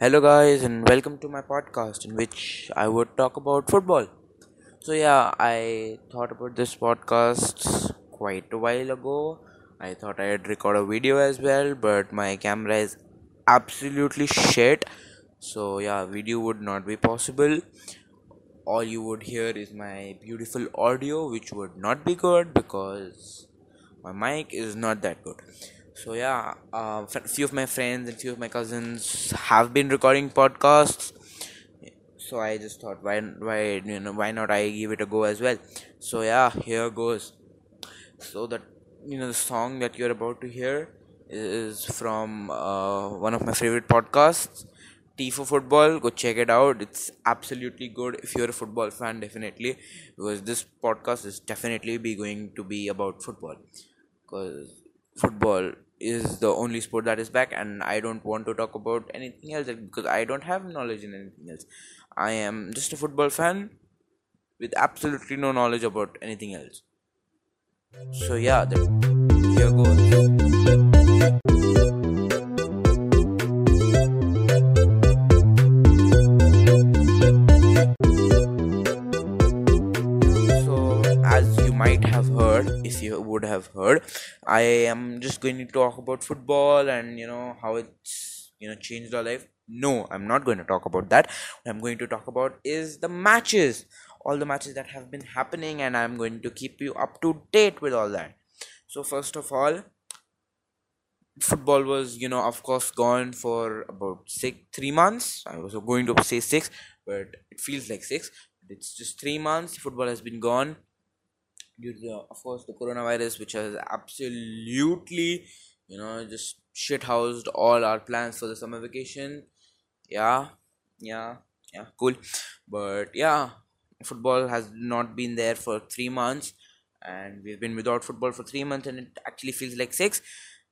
Hello, guys, and welcome to my podcast in which I would talk about football. So, yeah, I thought about this podcast quite a while ago. I thought I'd record a video as well, but my camera is absolutely shit. So, yeah, video would not be possible. All you would hear is my beautiful audio, which would not be good because my mic is not that good so yeah uh, few of my friends and few of my cousins have been recording podcasts. So i just thought why why you know why not i give it a go as well? So yeah here goes. So that you know the song that you're about to hear is from uh, one of my favorite podcasts T for football. Go check it out. It's absolutely good if you're a football fan definitely because this podcast is definitely be going to be about football because football is the only sport that is back and i don't want to talk about anything else because i don't have knowledge in anything else. I am just a football fan with absolutely no knowledge about anything else. So yeah the, here goes you would have heard. I am just going to talk about football and you know how it's you know changed our life. No i'm not going to talk about that. What i'm going to talk about is the matches all the matches that have been happening and i'm going to keep you up to date with all that. So first of all football was you know of course gone for about six three months. I was going to say six but it feels like six. It's just three months. Football has been gone due to the, of course the coronavirus which has absolutely you know just shit housed all our plans for the summer vacation. Yeah yeah yeah cool. But yeah football has not been there for three months and we've been without football for three months and it actually feels like six.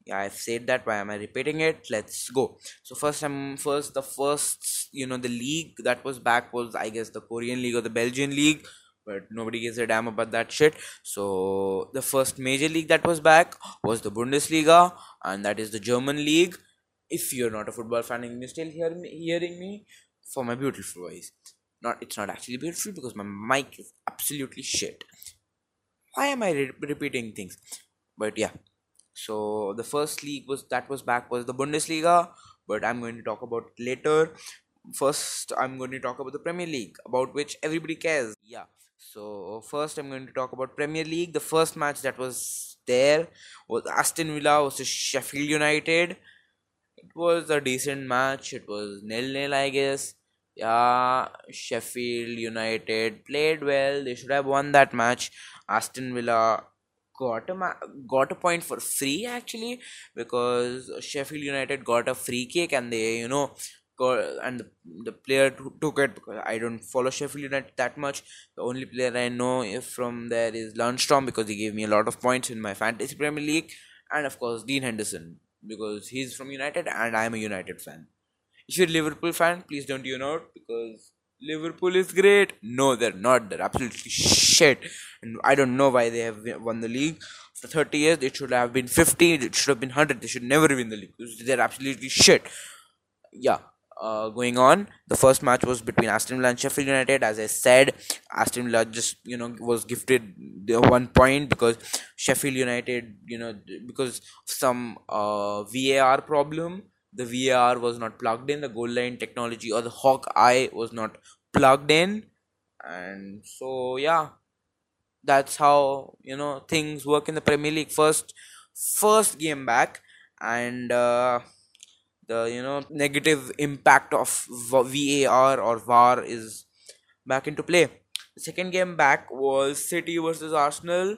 Yeah i've said that. Why am i repeating it? Let's go. So first i'm first the first you know the league that was back was i guess the korean league or the belgian league but nobody gives a damn about that shit so the first major league that was back was the bundesliga and that is the german league if you're not a football fan and you're still hearing me, hearing me for my beautiful voice not it's not actually beautiful because my mic is absolutely shit why am i re- repeating things but yeah so the first league was that was back was the Bundesliga, but I'm going to talk about later. First, I'm going to talk about the Premier League, about which everybody cares. Yeah. So first, I'm going to talk about Premier League. The first match that was there was Aston Villa versus Sheffield United. It was a decent match. It was nil nil, I guess. Yeah, Sheffield United played well. They should have won that match. Aston Villa got a ma- got a point for free actually because Sheffield United got a free kick and they you know and the, the player took it because I don't follow Sheffield United that much. The only player I know from there is Lundstram because he gave me a lot of points in my fantasy Premier League and of course Dean Henderson because he's from United and I'm a United fan. If you're a Liverpool fan, please don't tune out because Liverpool is great. No, they're not. They're absolutely shit. And I don't know why they have won the league. For 30 years, it should have been 50. It should have been 100. They should never win the league. They're absolutely shit. Yeah. Uh, going on, the first match was between Aston Villa and Sheffield United. As I said, Aston Villa just you know was gifted the one point because Sheffield United, you know, because some uh, VAR problem, the VAR was not plugged in, the goal line technology or the hawk eye was not plugged in, and so yeah, that's how you know things work in the Premier League. First, first game back, and uh, the you know negative impact of VAR or VAR is back into play. The second game back was City versus Arsenal,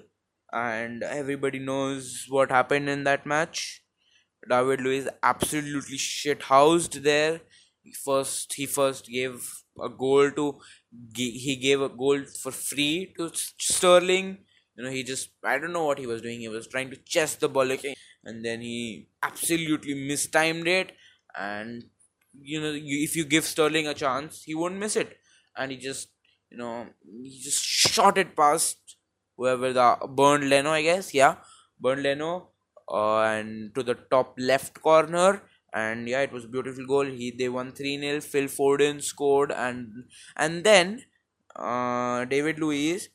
and everybody knows what happened in that match David Luiz absolutely shit housed there. He first he first gave a goal to he gave a goal for free to Sterling. You know he just I don't know what he was doing. He was trying to chest the ball and then he absolutely mistimed it. And you know if you give Sterling a chance, he won't miss it. And he just you know he just shot it past whoever the Bernd Leno I guess yeah Bernd Leno uh, and to the top left corner and yeah, it was a beautiful goal. He they won three 0 Phil Foden scored, and and then uh, David Luiz,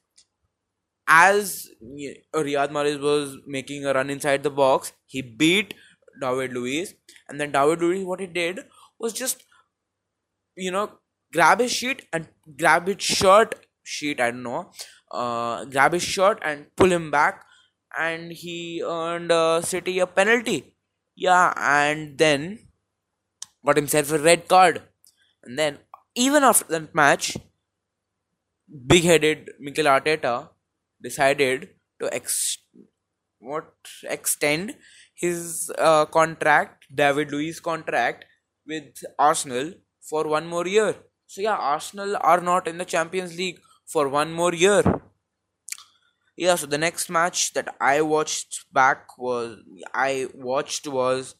as Riyad Mahrez was making a run inside the box, he beat David Luiz, and then David Luiz, what he did was just, you know, grab his sheet and grab his shirt sheet. I don't know, uh, grab his shirt and pull him back, and he earned uh, City a penalty. Yeah, and then got himself a red card, and then even after that match, big-headed Mikel Arteta decided to ex- what extend his uh, contract, David Luiz contract with Arsenal for one more year. So yeah, Arsenal are not in the Champions League for one more year. Yeah, so the next match that I watched back was I watched was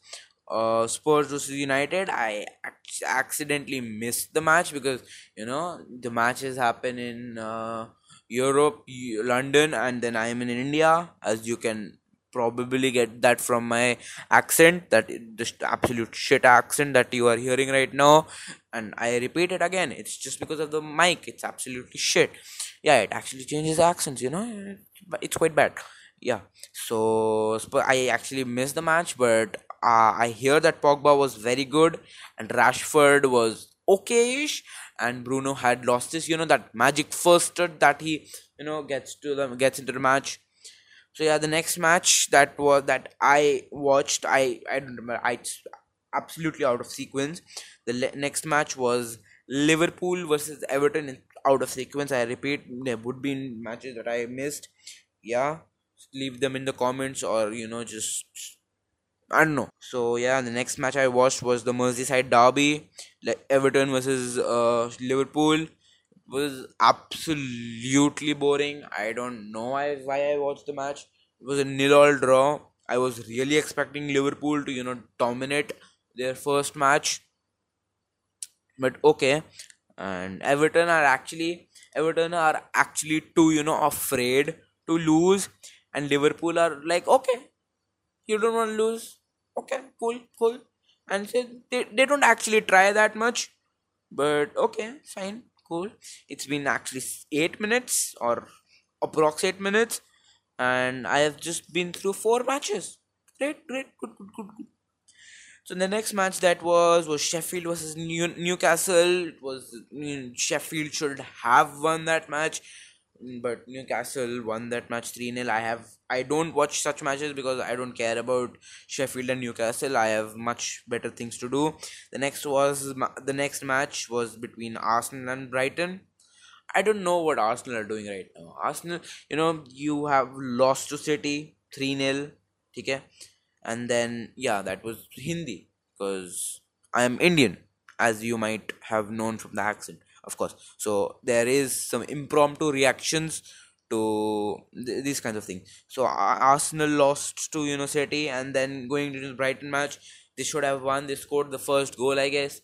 uh, Spurs versus United. I ac- accidentally missed the match because you know the matches happen in uh, Europe, London, and then I am in India. As you can probably get that from my accent, that just absolute shit accent that you are hearing right now. And I repeat it again. It's just because of the mic. It's absolutely shit. Yeah, it actually changes accents. You know, it's quite bad. Yeah. So I actually missed the match, but uh, I hear that Pogba was very good and Rashford was okayish and Bruno had lost this you know that magic first that he you know gets to the gets into the match. So yeah the next match that was that I watched I I don't remember I absolutely out of sequence. The le- next match was Liverpool versus Everton out of sequence. I repeat there would be matches that I missed. Yeah leave them in the comments or you know just I don't know. So yeah, the next match I watched was the Merseyside derby, like Everton versus uh, Liverpool. It was absolutely boring. I don't know why why I watched the match. It was a nil all draw. I was really expecting Liverpool to you know dominate their first match, but okay. And Everton are actually Everton are actually too you know afraid to lose, and Liverpool are like okay you don't want to lose okay cool cool. And say they, they don't actually try that much but okay fine cool. It's been actually eight minutes or approx eight minutes and i have just been through four matches. Great great good good good good. So the next match that was was sheffield versus New- newcastle. It was I mean, sheffield should have won that match but Newcastle won that match 3 0. I have I don't watch such matches because I don't care about Sheffield and Newcastle. I have much better things to do. The next was the next match was between Arsenal and Brighton. I don't know what Arsenal are doing right now. Arsenal, you know, you have lost to City 3 0. Okay? And then, yeah, that was Hindi because I am Indian, as you might have known from the accent of course so there is some impromptu reactions to th- these kinds of things. So arsenal lost to you know city and then going to the brighton match they should have won. They scored the first goal i guess.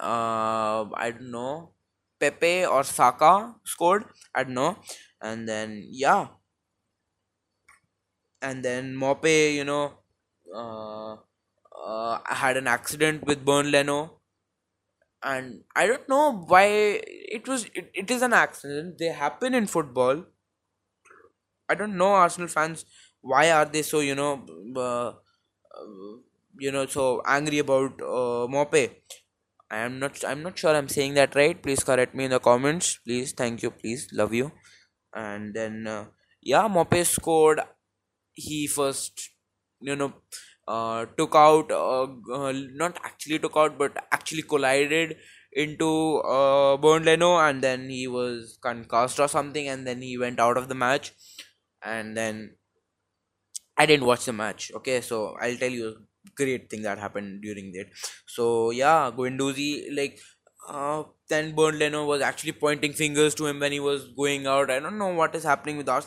Uh i don't know. Pepe or saka scored? I don't know. And then yeah. And then mope you know uh, uh had an accident with Bernd Leno. And I don't know why it was it, it is an accident. They happen in football. I don't know Arsenal fans why are they so you know uh, you know so angry about uh, Mope. I am not I'm not sure I'm saying that right. Please correct me in the comments. Please, thank you. Please, love you. And then uh, yeah, Mope scored. He first you know uh, took out uh, uh, not actually took out but actually collided into uh, Bernd Leno and then he was concussed or something and then he went out of the match and then I didn't watch the match okay? So I'll tell you a great thing that happened during that. So yeah Guendouzi like uh, then Bernd Leno was actually pointing fingers to him when he was going out. I don't know what is happening with us.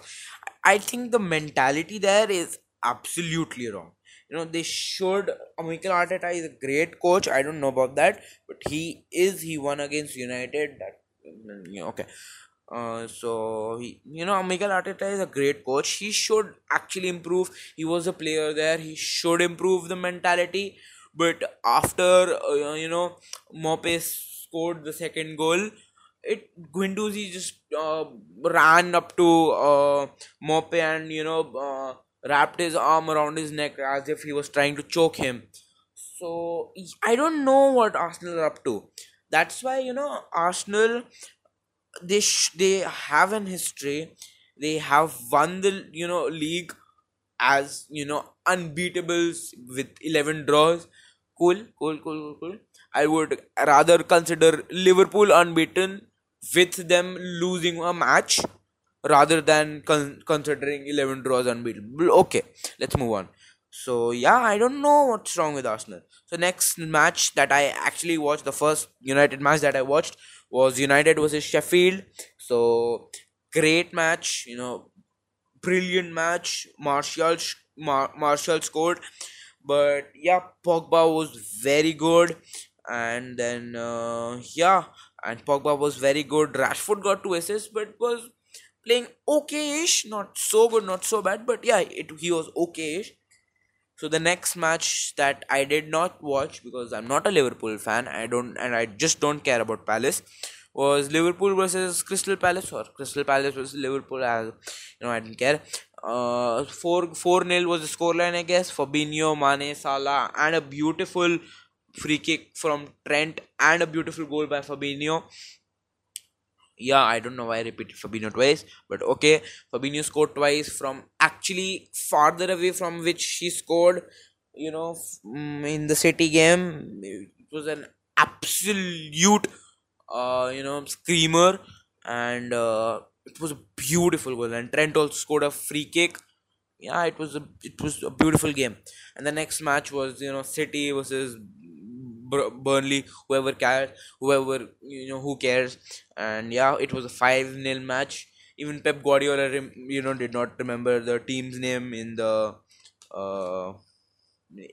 I think the mentality there is absolutely wrong. You know they should Mikel Arteta is a great coach. I don't know about that but he is he won against United that okay uh, so he, you know Mikel Arteta is a great coach he should actually improve he was a player there he should improve the mentality but after uh, you know Mope scored the second goal it Guendouzi just uh, ran up to uh, Mope and you know uh, wrapped his arm around his neck as if he was trying to choke him. So I don't know what Arsenal are up to. That's why you know Arsenal they sh- they have an history. They have won the you know league as you know unbeatables with 11 draws cool cool cool cool cool i would rather consider liverpool unbeaten with them losing a match rather than con- considering 11 draws unbeatable. okay let's move on so yeah i don't know what's wrong with arsenal so next match that i actually watched the first united match that i watched was united versus sheffield. So great match you know brilliant match. Martial Mar- martial scored. But yeah pogba was very good. And then uh, yeah and Pogba was very good. Rashford got two assists, but was playing okay-ish, not so good, not so bad, but yeah, it he was okay-ish. So the next match that I did not watch because I'm not a Liverpool fan, I don't and I just don't care about Palace was Liverpool versus Crystal Palace or Crystal Palace versus Liverpool. As you know, I didn't care. Uh, four four nil was the scoreline, I guess. Fabinho, Mane, Salah, and a beautiful free kick from Trent and a beautiful goal by Fabinho. Yeah, I don't know why I repeated Fabinho twice, but okay. Fabinho scored twice from actually farther away from which he scored. You know, mm, in the City game, it was an absolute, uh, you know, screamer, and uh, it was a beautiful goal. And Trent also scored a free kick. Yeah, it was a it was a beautiful game. And the next match was you know City versus Burnley, whoever cares, whoever you know who cares, and yeah, it was a five 0 match. Even Pep Guardiola, you know, did not remember the team's name in the uh,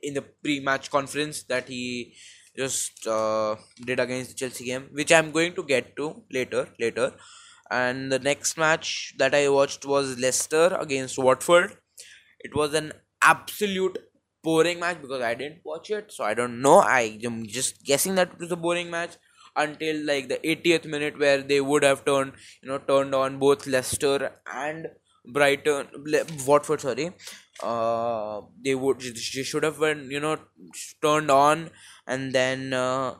in the pre-match conference that he just uh, did against the Chelsea game, which I'm going to get to later. Later, and the next match that I watched was Leicester against Watford. It was an absolute boring match because I didn't watch it, so I don't know. I am just guessing that it was a boring match until like the 80th minute where they would have turned you know turned on both Leicester and Brighton Watford sorry. Uh they would they should have been you know turned on and then uh,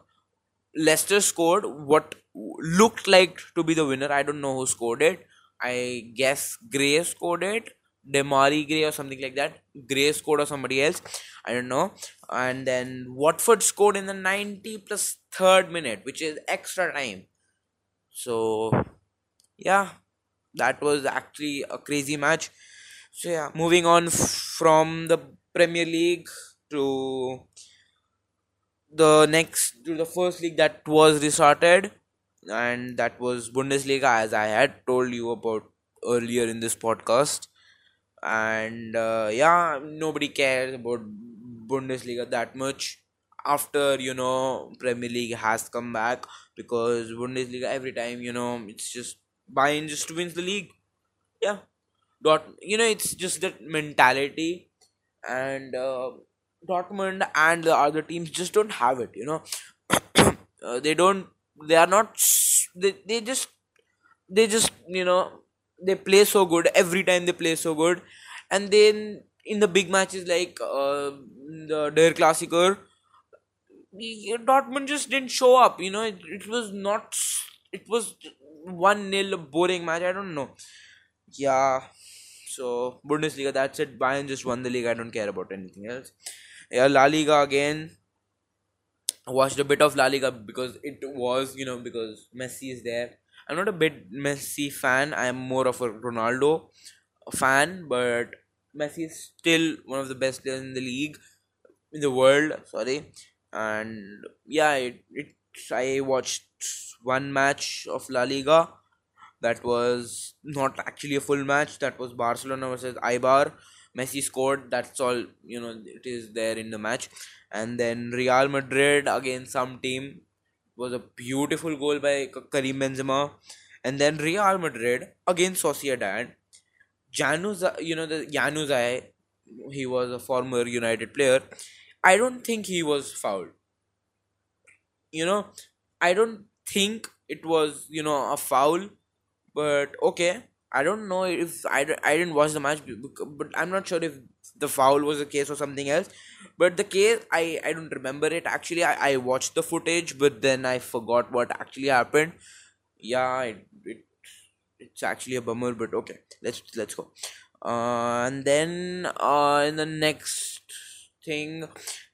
Leicester scored what looked like to be the winner. I don't know who scored it. I guess Gray scored it Demarai Gray or something like that. Gray scored or somebody else. I don't know. And then Watford scored in the 90 plus third minute, which is extra time. So, yeah, that was actually a crazy match. So, yeah, moving on from the Premier League to the next, to the first league that was restarted, and that was Bundesliga, as I had told you about earlier in this podcast and uh, yeah nobody cares about bundesliga that much after you know premier league has come back because bundesliga every time you know it's just Bayern just wins the league. Yeah. Dot you know it's just that mentality and uh, dortmund and the other teams just don't have it you know. Uh, they don't they are not they, they just they just you know they play so good every time they play so good. And then in the big matches like uh, the Der Klassiker Dortmund just didn't show up you know? It, it was not it was one nil boring match I don't know. Yeah so Bundesliga that's it. Bayern just won the league I don't care about anything else. Yeah La Liga again. Watched a bit of La Liga because it was you know because Messi is there I'm not a big Messi fan. I'm more of a Ronaldo fan, but Messi is still one of the best players in the league, in the world. Sorry, and yeah, it, it I watched one match of La Liga. That was not actually a full match. That was Barcelona versus Eibar. Messi scored. That's all you know. It is there in the match, and then Real Madrid against some team was a beautiful goal by Karim Benzema, and then Real Madrid against Sociedad. Januz, uh, you know the Januzaj, he was a former United player, I don't think he was fouled. You know, I don't think it was you know a foul, but okay. I don't know if I, I didn't watch the match, but I'm not sure if the foul was a case or something else. But the case, I, I don't remember it. Actually, I, I watched the footage, but then I forgot what actually happened. Yeah, it, it it's actually a bummer, but okay, let's let's go. Uh, and then uh, in the next thing,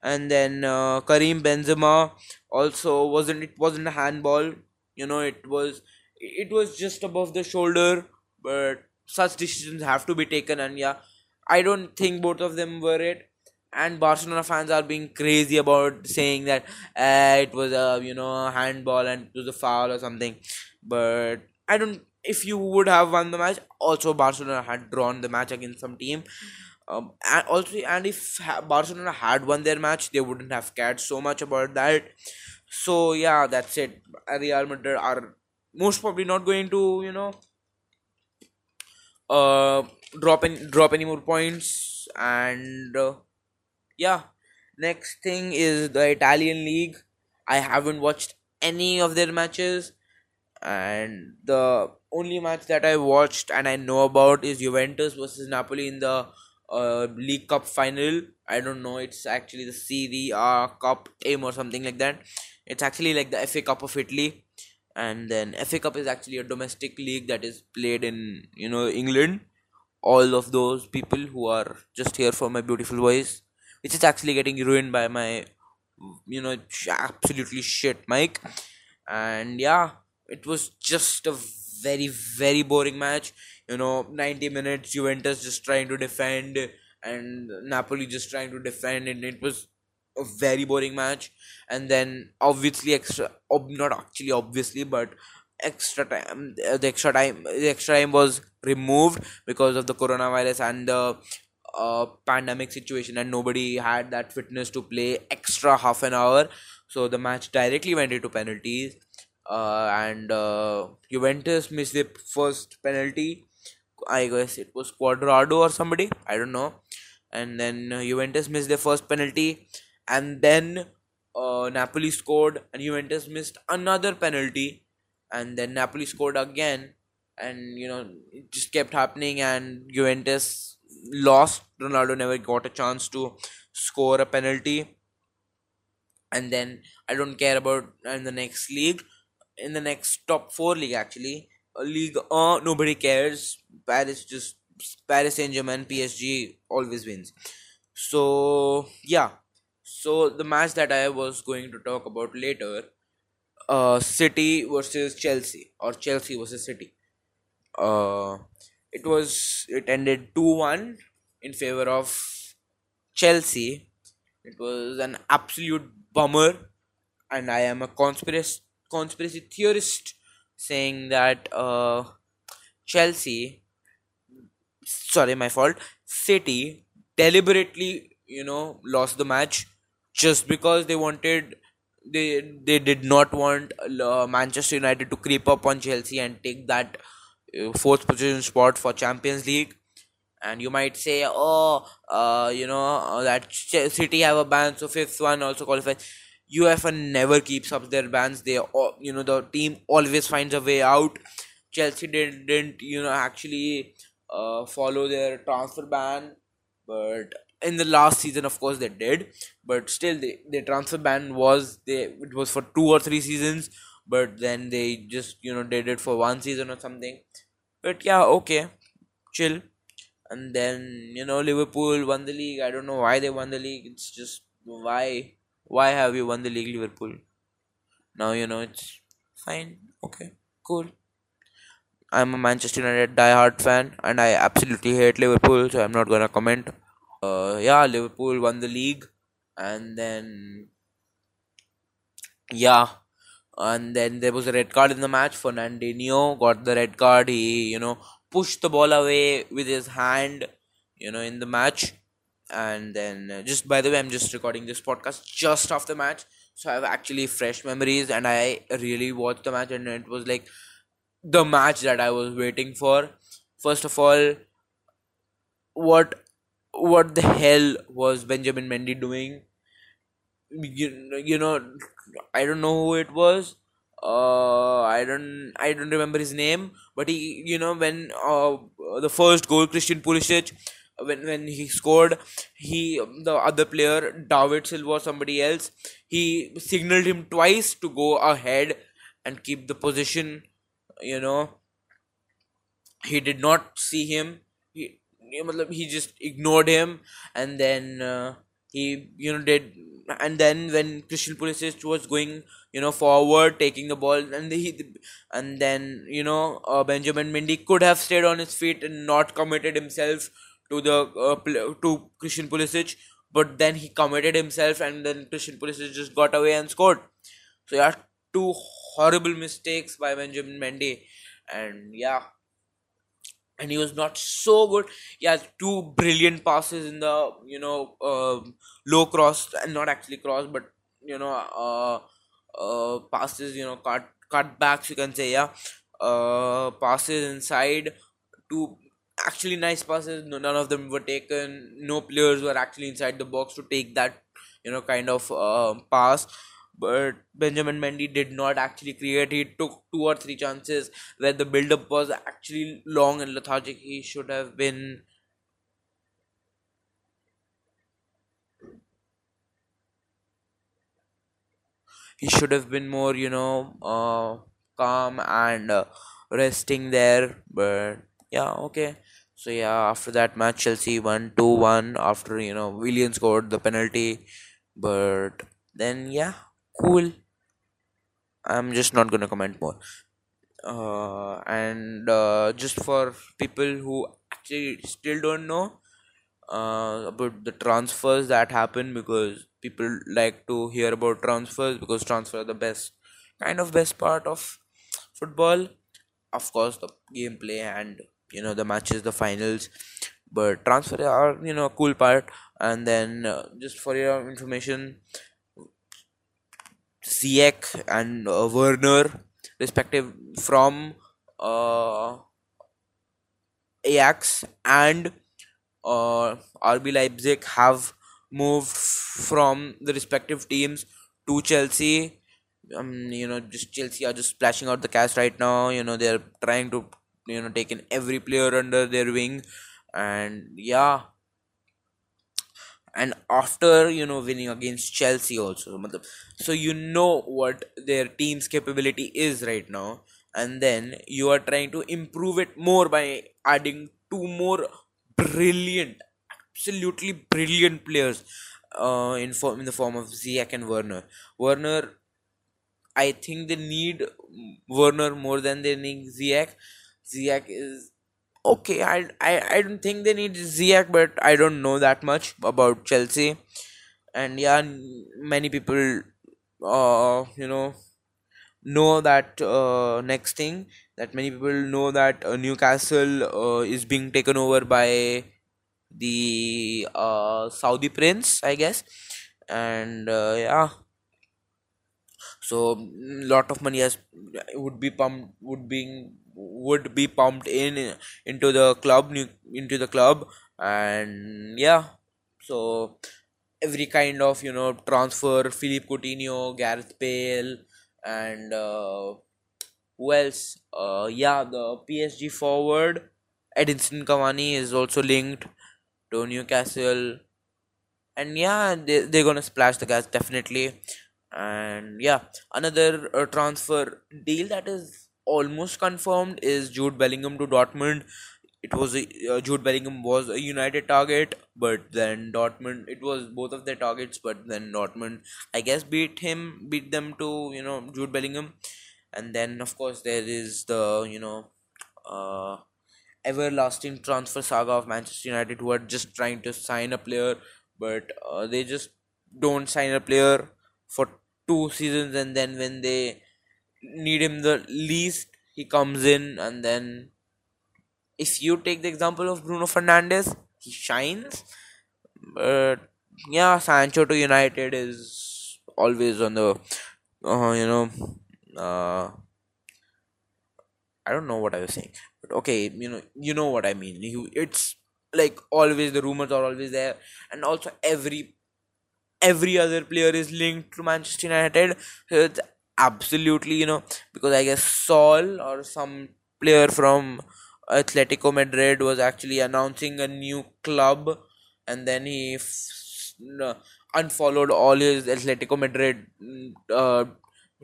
and then uh, Karim Benzema also wasn't it wasn't a handball. You know, it was it was just above the shoulder but such decisions have to be taken and yeah i don't think both of them were it. And barcelona fans are being crazy about saying that uh, it was a you know handball and it was a foul or something. But i don't if you would have won the match also barcelona had drawn the match against some team. Um, and also and if barcelona had won their match they wouldn't have cared so much about that. So yeah that's it. Real madrid are most probably not going to you know uh drop any drop any more points and uh, yeah. Next thing is the italian league. I haven't watched any of their matches and the only match that i watched and i know about is juventus versus napoli in the uh, league cup final. I don't know it's actually the serie a cup aim or something like that. It's actually like the fa cup of italy and then FA Cup is actually a domestic league that is played in you know England. All of those people who are just here for my beautiful voice, which is actually getting ruined by my you know absolutely shit mic, and yeah, it was just a very very boring match. You know, ninety minutes Juventus just trying to defend and Napoli just trying to defend, and it was a very boring match and then obviously extra ob- not actually obviously but extra time uh, the extra time the extra time was removed because of the coronavirus and the uh, pandemic situation and nobody had that fitness to play extra half an hour. So the match directly went into penalties uh, and uh, Juventus missed the first penalty. I guess it was Cuadrado or somebody I don't know. And then Juventus missed their first penalty. And then uh, Napoli scored and Juventus missed another penalty and then Napoli scored again and you know it just kept happening and Juventus lost. Ronaldo never got a chance to score a penalty. And then I don't care about in the next league in the next top 4 league actually. A league uh nobody cares. Paris just Paris Saint-Germain PSG always wins. So yeah. So the match that I was going to talk about later, uh, City versus Chelsea or Chelsea versus City. Uh, it was it ended two one in favor of Chelsea. It was an absolute bummer, and I am a conspiracy conspiracy theorist saying that uh, Chelsea, sorry, my fault, City deliberately you know lost the match just because they wanted they they did not want uh, Manchester United to creep up on Chelsea and take that uh, fourth position spot for Champions League. And you might say, oh, uh, you know uh, that City have a ban, so fifth one also qualifies. UEFA never keeps up their bans. They, you know, the team always finds a way out. Chelsea didn't, didn't you know, actually follow their transfer ban, but in the last season of course they did but still the, the transfer ban was they it was for two or three seasons but then they just you know did it for one season or something. But yeah okay chill. And then you know liverpool won the league. I don't know why they won the league. It's just why why have you won the league liverpool? Now you know it's fine. Okay cool. I'm a manchester united die-hard fan and i absolutely hate liverpool so i'm not gonna comment uh, yeah, Liverpool won the league, and then yeah, and then there was a red card in the match. Fernandinho got the red card. He you know pushed the ball away with his hand, you know, in the match. And then uh, just by the way, I'm just recording this podcast just after the match, so I have actually fresh memories, and I really watched the match, and it was like the match that I was waiting for. First of all, what what the hell was Benjamin Mendy doing? you, you know I don't know who it was. Uh I don't I don't remember his name but he you know when uh the first goal Christian Pulisic when when he scored he the other player David Silva or somebody else he signaled him twice to go ahead and keep the position you know. He did not see him he he just ignored him and then uh, he you know did and then when Christian Pulisic was going you know forward taking the ball and he and then you know uh, Benjamin Mendy could have stayed on his feet and not committed himself to the uh, to Christian Pulisic but then he committed himself and then Christian Pulisic just got away and scored. So yeah two horrible mistakes by Benjamin Mendy. And yeah and he was not so good. He has two brilliant passes in the you know uh, low cross and not actually cross, but you know uh, uh, passes you know cut cutbacks you can say yeah. Uh, passes inside two actually nice passes. No, none of them were taken. No players were actually inside the box to take that you know kind of uh, pass but Benjamin Mendy did not actually create. He took two or three chances where the build up was actually long and lethargic. He should have been. He should have been more, you know, uh, calm and uh, resting there. But yeah, okay. So yeah, after that match, Chelsea won two one after you know Willian scored the penalty. But then yeah, cool. I'm just not gonna comment more. Uh, and uh, just for people who actually still don't know uh, about the transfers that happen because people like to hear about transfers because transfers are the best kind of best part of football. Of course the gameplay and you know the matches the finals but transfer are you know a cool part. And then uh, just for your information Ziyech and uh, Werner, respective from uh, Ajax and uh, RB Leipzig, have moved from the respective teams to Chelsea. Um, you know, just Chelsea are just splashing out the cash right now. You know, they're trying to you know take in every player under their wing, and yeah, and after you know winning against Chelsea also so you know what their team's capability is right now and then you are trying to improve it more by adding two more brilliant absolutely brilliant players uh, in form in the form of Ziyech and Werner. Werner I think they need Werner more than they need Ziyech. Ziyech is okay, I, I I don't think they need Ziyech, but I don't know that much about Chelsea, and yeah, many people, uh, you know, know that uh, next thing that many people know that uh, Newcastle uh, is being taken over by the uh, Saudi prince, I guess, and uh, yeah so lot of money has would be pumped would be would be pumped in into the club into the club. And yeah. So every kind of you know transfer Philippe Coutinho Gareth Bale and uh, who else? Uh, yeah the PSG forward Edinson Cavani is also linked to Newcastle. And yeah they, they're gonna splash the gas definitely and yeah another uh, transfer deal that is almost confirmed is Jude Bellingham to Dortmund. It was a, uh, Jude Bellingham was a United target, but then Dortmund it was both of their targets, but then Dortmund I guess beat him, beat them to you know Jude Bellingham, and then of course there is the you know uh, everlasting transfer saga of Manchester United who are just trying to sign a player, but uh, they just don't sign a player for two seasons, and then when they need him the least he comes in and then if you take the example of Bruno Fernandes he shines. But yeah Sancho to United is always on the uh, you know uh, I don't know what I was saying. But okay you know you know what I mean. It's like always the rumors are always there. And also every every other player is linked to Manchester United. So it's absolutely, you know, because I guess Saul or some player from Atletico Madrid was actually announcing a new club, and then he f- unfollowed all his Atletico Madrid mm, uh,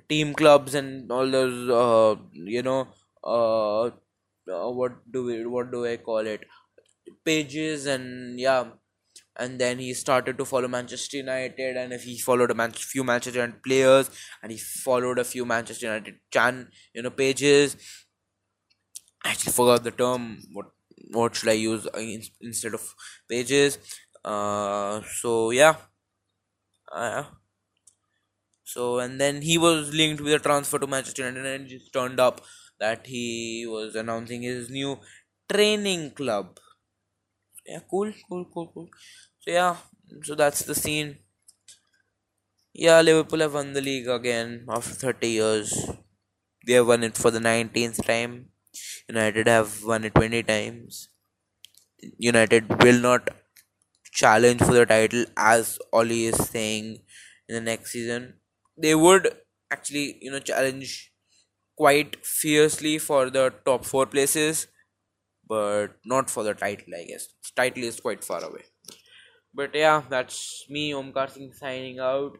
team clubs and all those, uh, you know, uh, uh, what do we, what do I call it, pages, and yeah, and then he started to follow Manchester United, and if he followed a man- few Manchester United players, and he followed a few Manchester United chan, you know, pages. I actually forgot the term. What what should I use in, instead of pages? Uh, so yeah. Uh, so and then he was linked with a transfer to Manchester United, and it turned up that he was announcing his new training club. Yeah, cool, cool, cool, cool. So yeah, so that's the scene. Yeah, Liverpool have won the league again after 30 years. They have won it for the 19th time. United have won it 20 times. United will not challenge for the title as Ole is saying in the next season. They would actually, you know, challenge quite fiercely for the top four places, but not for the title, I guess. Title is quite far away. But yeah, that's me, Omkar Singh, signing out.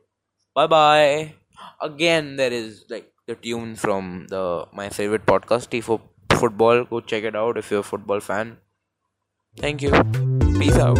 Bye bye. Again, there is like the tune from the my favorite podcast, T for Football. Go check it out if you're a football fan. Thank you. Peace out.